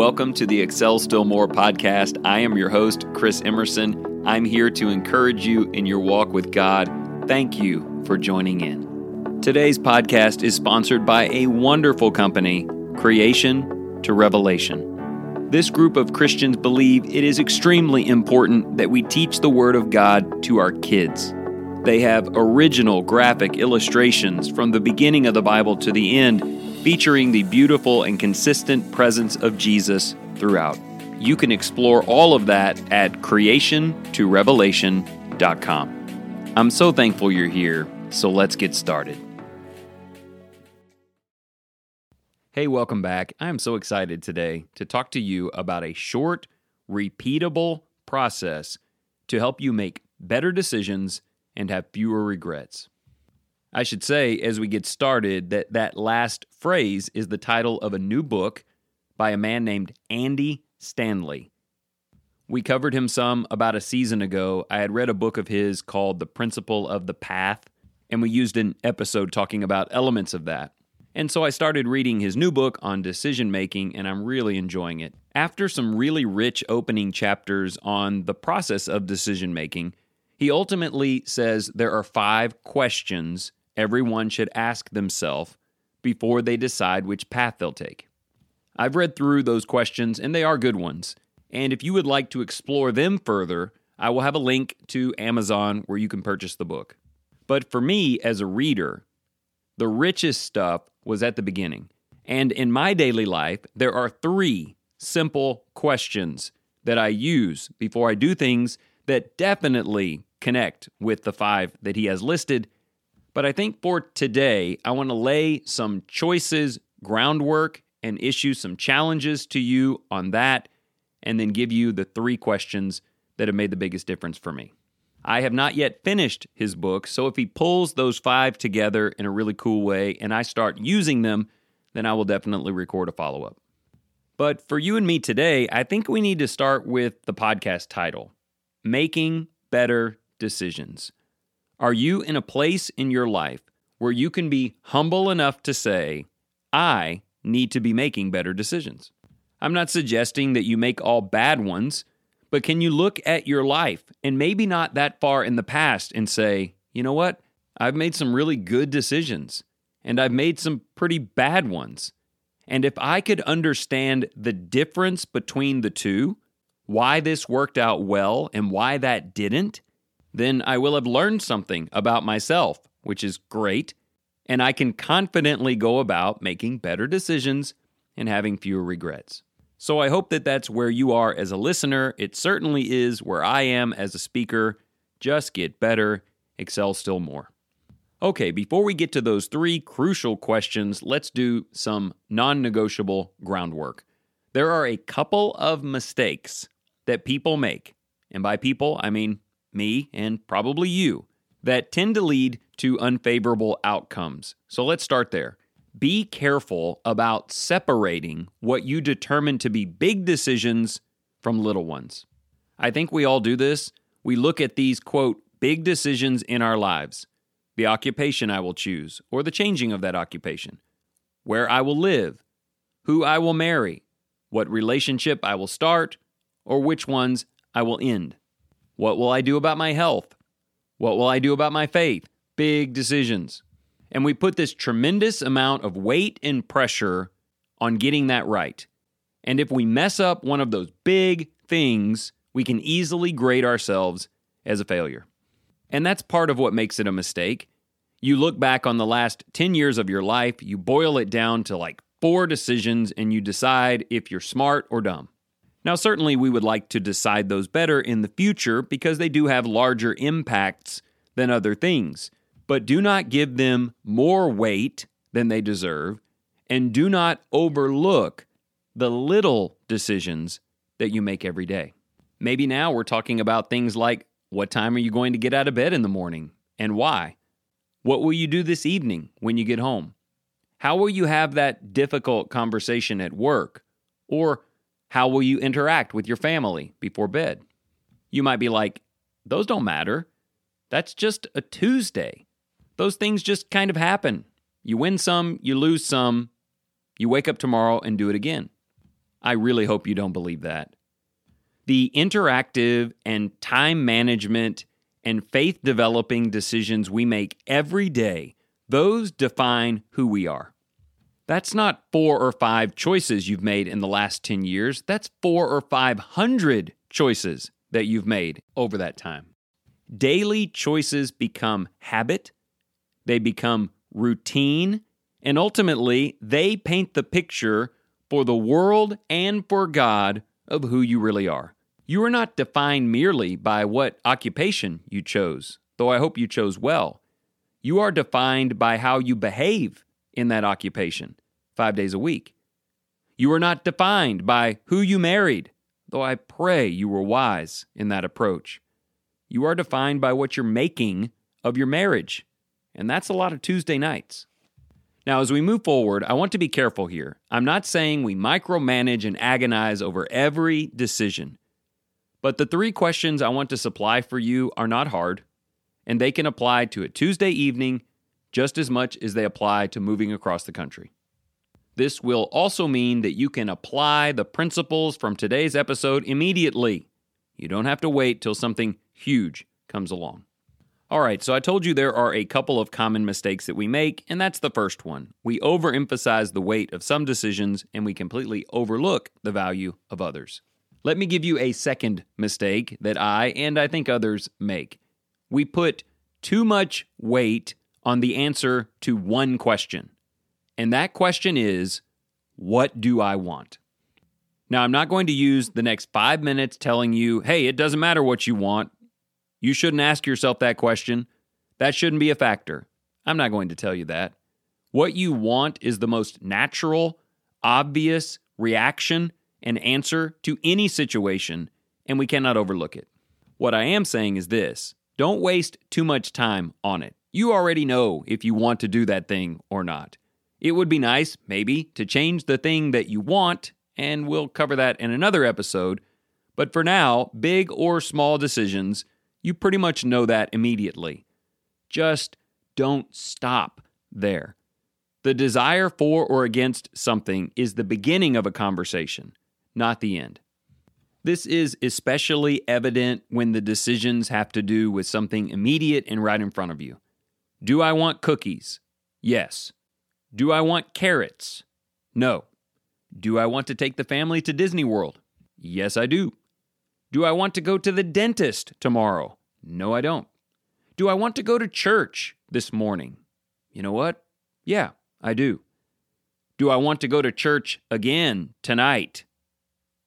Welcome to the Excel Still More podcast. I am your host, Chris Emerson. I'm here to encourage you in your walk with God. Thank you for joining in. Today's podcast is sponsored by a wonderful company, Creation to Revelation. This group of Christians believe it is extremely important that we teach the Word of God to our kids. They have original graphic illustrations from the beginning of the Bible to the end featuring the beautiful and consistent presence of Jesus throughout. You can explore all of that at creationtorevelation.com. I'm so thankful you're here, so let's get started. Hey, welcome back. I am so excited today to talk to you about a short, repeatable process to help you make better decisions and have fewer regrets. I should say, as we get started, that that last phrase is the title of a new book by a man named Andy Stanley. We covered him some about a season ago. I had read a book of his called The Principle of the Path, and we used an episode talking about elements of that. And so I started reading his new book on decision making, and I'm really enjoying it. After some really rich opening chapters on the process of decision making, he ultimately says there are five questions everyone should ask themselves before they decide which path they'll take. I've read through those questions, and they are good ones. And if you would like to explore them further, I will have a link to Amazon where you can purchase the book. But for me, as a reader, the richest stuff was at the beginning. And in my daily life, there are three simple questions that I use before I do things that definitely connect with the five that he has listed but I think for today, I want to lay some choices, groundwork, and issue some challenges to you on that, and then give you the three questions that have made the biggest difference for me. I have not yet finished his book, so if he pulls those five together in a really cool way and I start using them, then I will definitely record a follow up. But for you and me today, I think we need to start with the podcast title Making Better Decisions. Are you in a place in your life where you can be humble enough to say, I need to be making better decisions? I'm not suggesting that you make all bad ones, but can you look at your life and maybe not that far in the past and say, you know what? I've made some really good decisions and I've made some pretty bad ones. And if I could understand the difference between the two, why this worked out well and why that didn't, then I will have learned something about myself, which is great, and I can confidently go about making better decisions and having fewer regrets. So I hope that that's where you are as a listener. It certainly is where I am as a speaker. Just get better, excel still more. Okay, before we get to those three crucial questions, let's do some non negotiable groundwork. There are a couple of mistakes that people make. And by people, I mean me, and probably you, that tend to lead to unfavorable outcomes. So let's start there. Be careful about separating what you determine to be big decisions from little ones. I think we all do this. We look at these, quote, big decisions in our lives the occupation I will choose, or the changing of that occupation, where I will live, who I will marry, what relationship I will start, or which ones I will end. What will I do about my health? What will I do about my faith? Big decisions. And we put this tremendous amount of weight and pressure on getting that right. And if we mess up one of those big things, we can easily grade ourselves as a failure. And that's part of what makes it a mistake. You look back on the last 10 years of your life, you boil it down to like four decisions, and you decide if you're smart or dumb. Now, certainly we would like to decide those better in the future because they do have larger impacts than other things, but do not give them more weight than they deserve, and do not overlook the little decisions that you make every day. Maybe now we're talking about things like what time are you going to get out of bed in the morning and why? What will you do this evening when you get home? How will you have that difficult conversation at work? Or how will you interact with your family before bed? You might be like, those don't matter. That's just a Tuesday. Those things just kind of happen. You win some, you lose some, you wake up tomorrow and do it again. I really hope you don't believe that. The interactive and time management and faith developing decisions we make every day, those define who we are. That's not four or five choices you've made in the last 10 years. That's four or 500 choices that you've made over that time. Daily choices become habit, they become routine, and ultimately they paint the picture for the world and for God of who you really are. You are not defined merely by what occupation you chose, though I hope you chose well. You are defined by how you behave in that occupation five days a week. You are not defined by who you married, though I pray you were wise in that approach. You are defined by what you're making of your marriage, and that's a lot of Tuesday nights. Now, as we move forward, I want to be careful here. I'm not saying we micromanage and agonize over every decision. But the three questions I want to supply for you are not hard, and they can apply to a Tuesday evening just as much as they apply to moving across the country. This will also mean that you can apply the principles from today's episode immediately. You don't have to wait till something huge comes along. All right, so I told you there are a couple of common mistakes that we make, and that's the first one. We overemphasize the weight of some decisions and we completely overlook the value of others. Let me give you a second mistake that I and I think others make. We put too much weight on the answer to one question. And that question is, what do I want? Now, I'm not going to use the next five minutes telling you, hey, it doesn't matter what you want. You shouldn't ask yourself that question. That shouldn't be a factor. I'm not going to tell you that. What you want is the most natural, obvious reaction and answer to any situation, and we cannot overlook it. What I am saying is this don't waste too much time on it. You already know if you want to do that thing or not. It would be nice, maybe, to change the thing that you want, and we'll cover that in another episode. But for now, big or small decisions, you pretty much know that immediately. Just don't stop there. The desire for or against something is the beginning of a conversation, not the end. This is especially evident when the decisions have to do with something immediate and right in front of you. Do I want cookies? Yes. Do I want carrots? No. Do I want to take the family to Disney World? Yes, I do. Do I want to go to the dentist tomorrow? No, I don't. Do I want to go to church this morning? You know what? Yeah, I do. Do I want to go to church again tonight?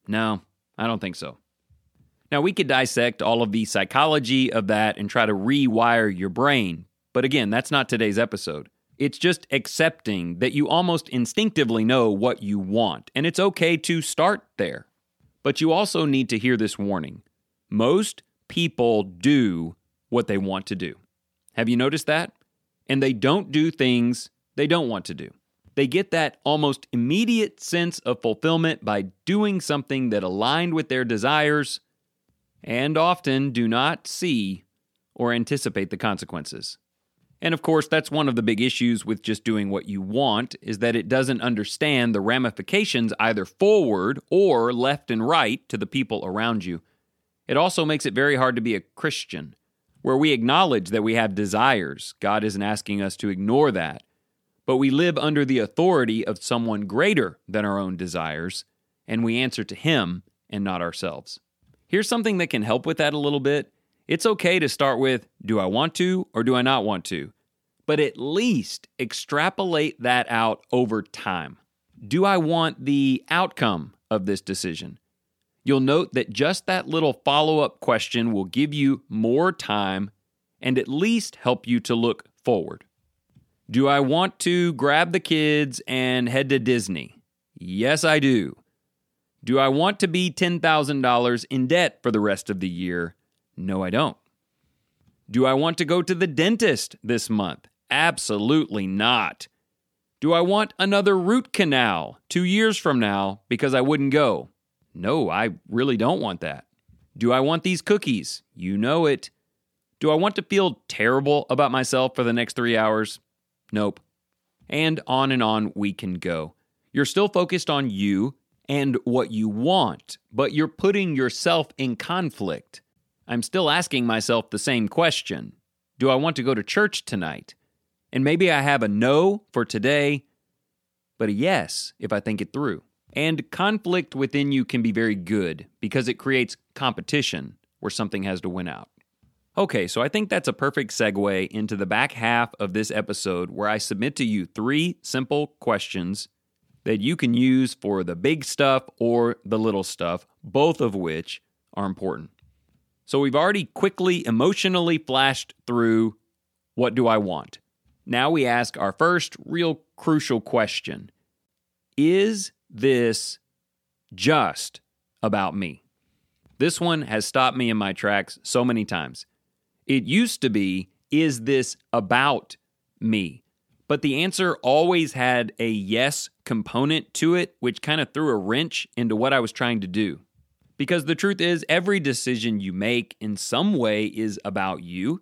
No, I don't think so. Now, we could dissect all of the psychology of that and try to rewire your brain, but again, that's not today's episode. It's just accepting that you almost instinctively know what you want, and it's okay to start there. But you also need to hear this warning. Most people do what they want to do. Have you noticed that? And they don't do things they don't want to do. They get that almost immediate sense of fulfillment by doing something that aligned with their desires and often do not see or anticipate the consequences. And of course, that's one of the big issues with just doing what you want is that it doesn't understand the ramifications either forward or left and right to the people around you. It also makes it very hard to be a Christian, where we acknowledge that we have desires. God isn't asking us to ignore that but we live under the authority of someone greater than our own desires, and we answer to Him and not ourselves. Here's something that can help with that a little bit. It's okay to start with do I want to or do I not want to? But at least extrapolate that out over time. Do I want the outcome of this decision? You'll note that just that little follow up question will give you more time and at least help you to look forward. Do I want to grab the kids and head to Disney? Yes, I do. Do I want to be $10,000 in debt for the rest of the year? No, I don't. Do I want to go to the dentist this month? Absolutely not. Do I want another root canal two years from now because I wouldn't go? No, I really don't want that. Do I want these cookies? You know it. Do I want to feel terrible about myself for the next three hours? Nope. And on and on we can go. You're still focused on you and what you want, but you're putting yourself in conflict. I'm still asking myself the same question Do I want to go to church tonight? And maybe I have a no for today, but a yes if I think it through. And conflict within you can be very good because it creates competition where something has to win out. Okay, so I think that's a perfect segue into the back half of this episode where I submit to you three simple questions that you can use for the big stuff or the little stuff, both of which are important. So we've already quickly emotionally flashed through what do I want? Now we ask our first real crucial question Is this just about me? This one has stopped me in my tracks so many times. It used to be, Is this about me? But the answer always had a yes component to it, which kind of threw a wrench into what I was trying to do. Because the truth is, every decision you make in some way is about you.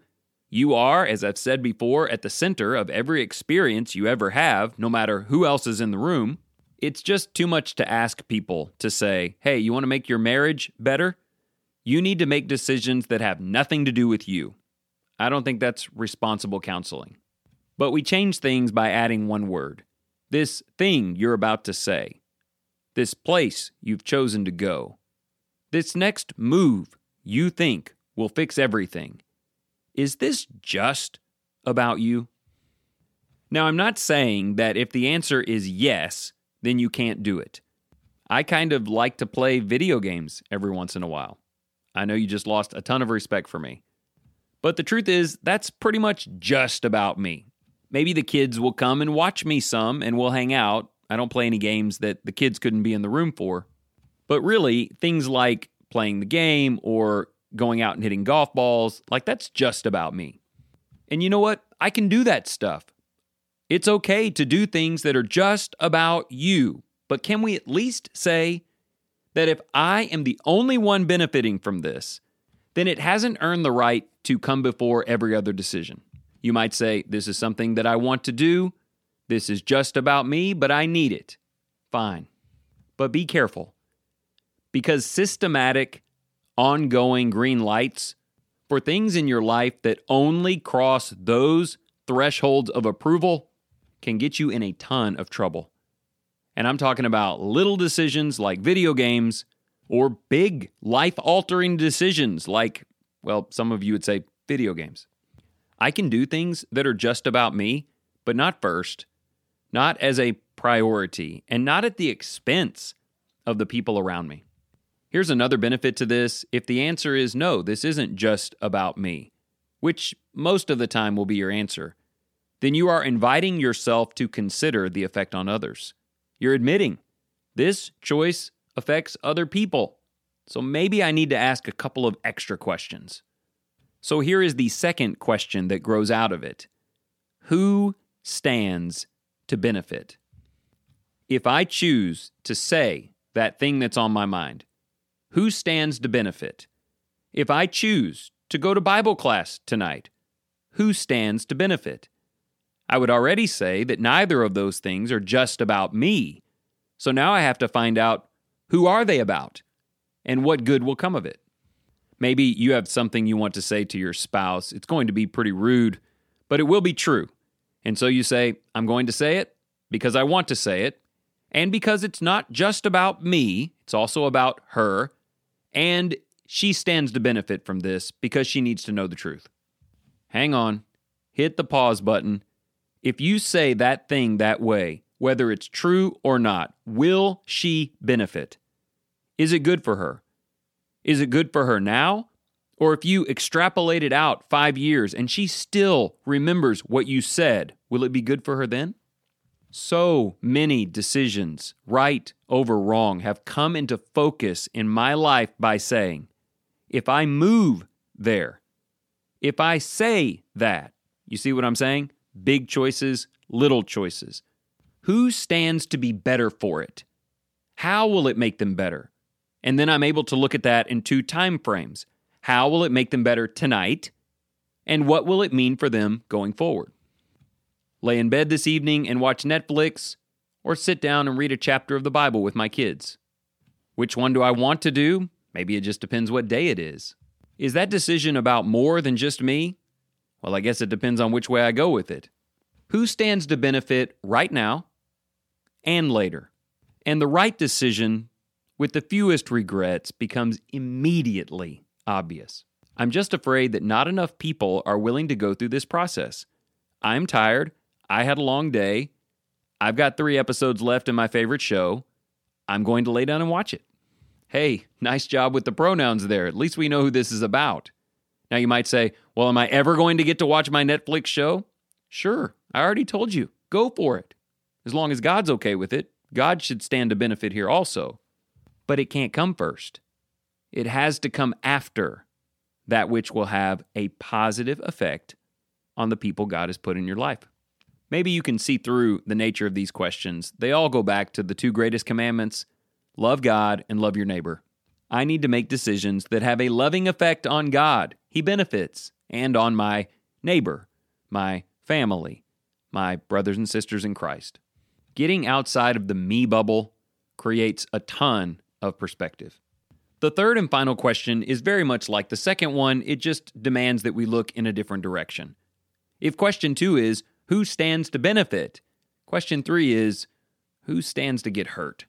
You are, as I've said before, at the center of every experience you ever have, no matter who else is in the room. It's just too much to ask people to say, hey, you want to make your marriage better? You need to make decisions that have nothing to do with you. I don't think that's responsible counseling. But we change things by adding one word this thing you're about to say, this place you've chosen to go, this next move you think will fix everything. Is this just about you? Now, I'm not saying that if the answer is yes, then you can't do it. I kind of like to play video games every once in a while. I know you just lost a ton of respect for me. But the truth is, that's pretty much just about me. Maybe the kids will come and watch me some and we'll hang out. I don't play any games that the kids couldn't be in the room for. But really, things like playing the game or going out and hitting golf balls, like that's just about me. And you know what? I can do that stuff. It's okay to do things that are just about you. But can we at least say that if I am the only one benefiting from this, then it hasn't earned the right to come before every other decision? You might say, This is something that I want to do. This is just about me, but I need it. Fine. But be careful because systematic, ongoing green lights for things in your life that only cross those thresholds of approval can get you in a ton of trouble. And I'm talking about little decisions like video games or big life altering decisions like, well, some of you would say video games. I can do things that are just about me, but not first, not as a priority, and not at the expense of the people around me. Here's another benefit to this if the answer is no, this isn't just about me, which most of the time will be your answer, then you are inviting yourself to consider the effect on others. You're admitting this choice affects other people. So maybe I need to ask a couple of extra questions. So here is the second question that grows out of it Who stands to benefit? If I choose to say that thing that's on my mind, who stands to benefit? If I choose to go to Bible class tonight, who stands to benefit? I would already say that neither of those things are just about me. So now I have to find out who are they about and what good will come of it. Maybe you have something you want to say to your spouse. It's going to be pretty rude, but it will be true. And so you say, I'm going to say it because I want to say it, and because it's not just about me, it's also about her, and she stands to benefit from this because she needs to know the truth. Hang on, hit the pause button. If you say that thing that way, whether it's true or not, will she benefit? Is it good for her? Is it good for her now? Or if you extrapolate it out five years and she still remembers what you said, will it be good for her then? So many decisions, right over wrong, have come into focus in my life by saying, if I move there, if I say that, you see what I'm saying? Big choices, little choices. Who stands to be better for it? How will it make them better? And then I'm able to look at that in two time frames. How will it make them better tonight? And what will it mean for them going forward? Lay in bed this evening and watch Netflix, or sit down and read a chapter of the Bible with my kids. Which one do I want to do? Maybe it just depends what day it is. Is that decision about more than just me? Well, I guess it depends on which way I go with it. Who stands to benefit right now and later? And the right decision with the fewest regrets becomes immediately obvious. I'm just afraid that not enough people are willing to go through this process. I'm tired. I had a long day. I've got three episodes left in my favorite show. I'm going to lay down and watch it. Hey, nice job with the pronouns there. At least we know who this is about. Now you might say, well, am I ever going to get to watch my Netflix show? Sure, I already told you. Go for it. As long as God's okay with it, God should stand to benefit here also. But it can't come first. It has to come after that which will have a positive effect on the people God has put in your life. Maybe you can see through the nature of these questions. They all go back to the two greatest commandments love God and love your neighbor. I need to make decisions that have a loving effect on God, He benefits, and on my neighbor, my family, my brothers and sisters in Christ. Getting outside of the me bubble creates a ton of perspective. The third and final question is very much like the second one, it just demands that we look in a different direction. If question two is, who stands to benefit? Question three is, who stands to get hurt?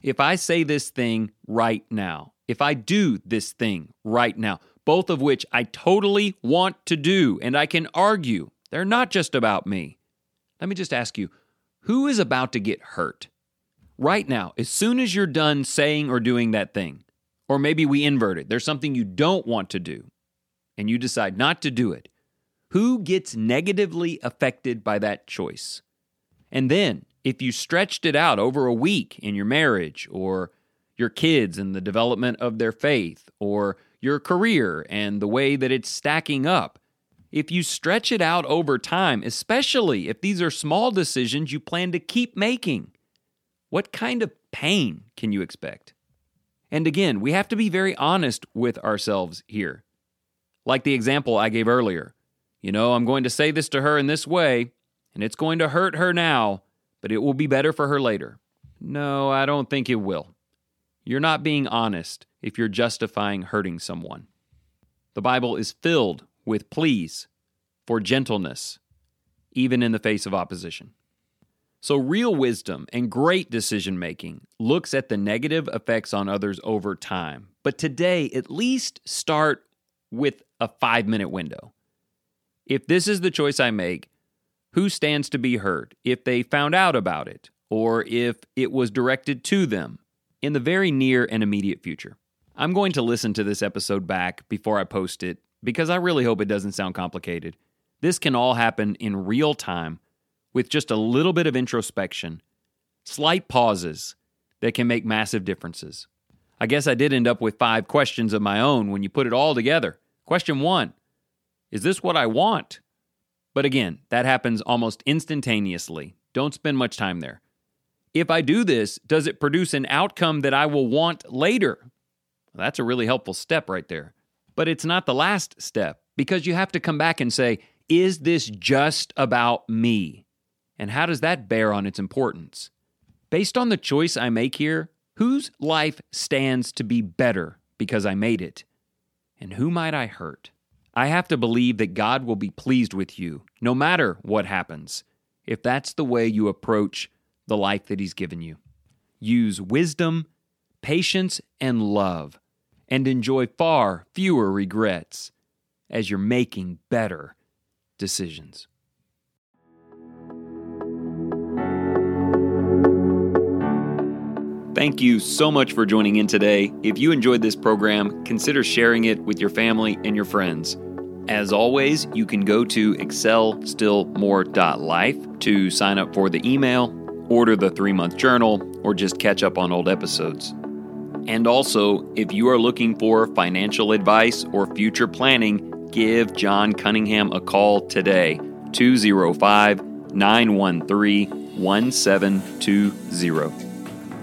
If I say this thing right now, if I do this thing right now, both of which I totally want to do and I can argue, they're not just about me. Let me just ask you who is about to get hurt? Right now, as soon as you're done saying or doing that thing, or maybe we invert it, there's something you don't want to do, and you decide not to do it. Who gets negatively affected by that choice? And then, if you stretched it out over a week in your marriage or your kids and the development of their faith or your career and the way that it's stacking up, if you stretch it out over time, especially if these are small decisions you plan to keep making, what kind of pain can you expect? And again, we have to be very honest with ourselves here. Like the example I gave earlier. You know, I'm going to say this to her in this way, and it's going to hurt her now, but it will be better for her later. No, I don't think it will. You're not being honest if you're justifying hurting someone. The Bible is filled with pleas for gentleness, even in the face of opposition. So, real wisdom and great decision making looks at the negative effects on others over time. But today, at least start with a five minute window. If this is the choice I make, who stands to be hurt if they found out about it or if it was directed to them in the very near and immediate future. I'm going to listen to this episode back before I post it because I really hope it doesn't sound complicated. This can all happen in real time with just a little bit of introspection, slight pauses that can make massive differences. I guess I did end up with five questions of my own when you put it all together. Question one Is this what I want? But again, that happens almost instantaneously. Don't spend much time there. If I do this, does it produce an outcome that I will want later? Well, that's a really helpful step right there. But it's not the last step because you have to come back and say, is this just about me? And how does that bear on its importance? Based on the choice I make here, whose life stands to be better because I made it? And who might I hurt? I have to believe that God will be pleased with you no matter what happens, if that's the way you approach the life that He's given you. Use wisdom, patience, and love, and enjoy far fewer regrets as you're making better decisions. Thank you so much for joining in today. If you enjoyed this program, consider sharing it with your family and your friends. As always, you can go to excelstillmore.life to sign up for the email, order the three month journal, or just catch up on old episodes. And also, if you are looking for financial advice or future planning, give John Cunningham a call today 205 913 1720.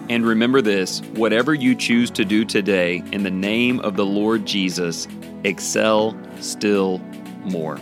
And remember this whatever you choose to do today, in the name of the Lord Jesus, excel still more.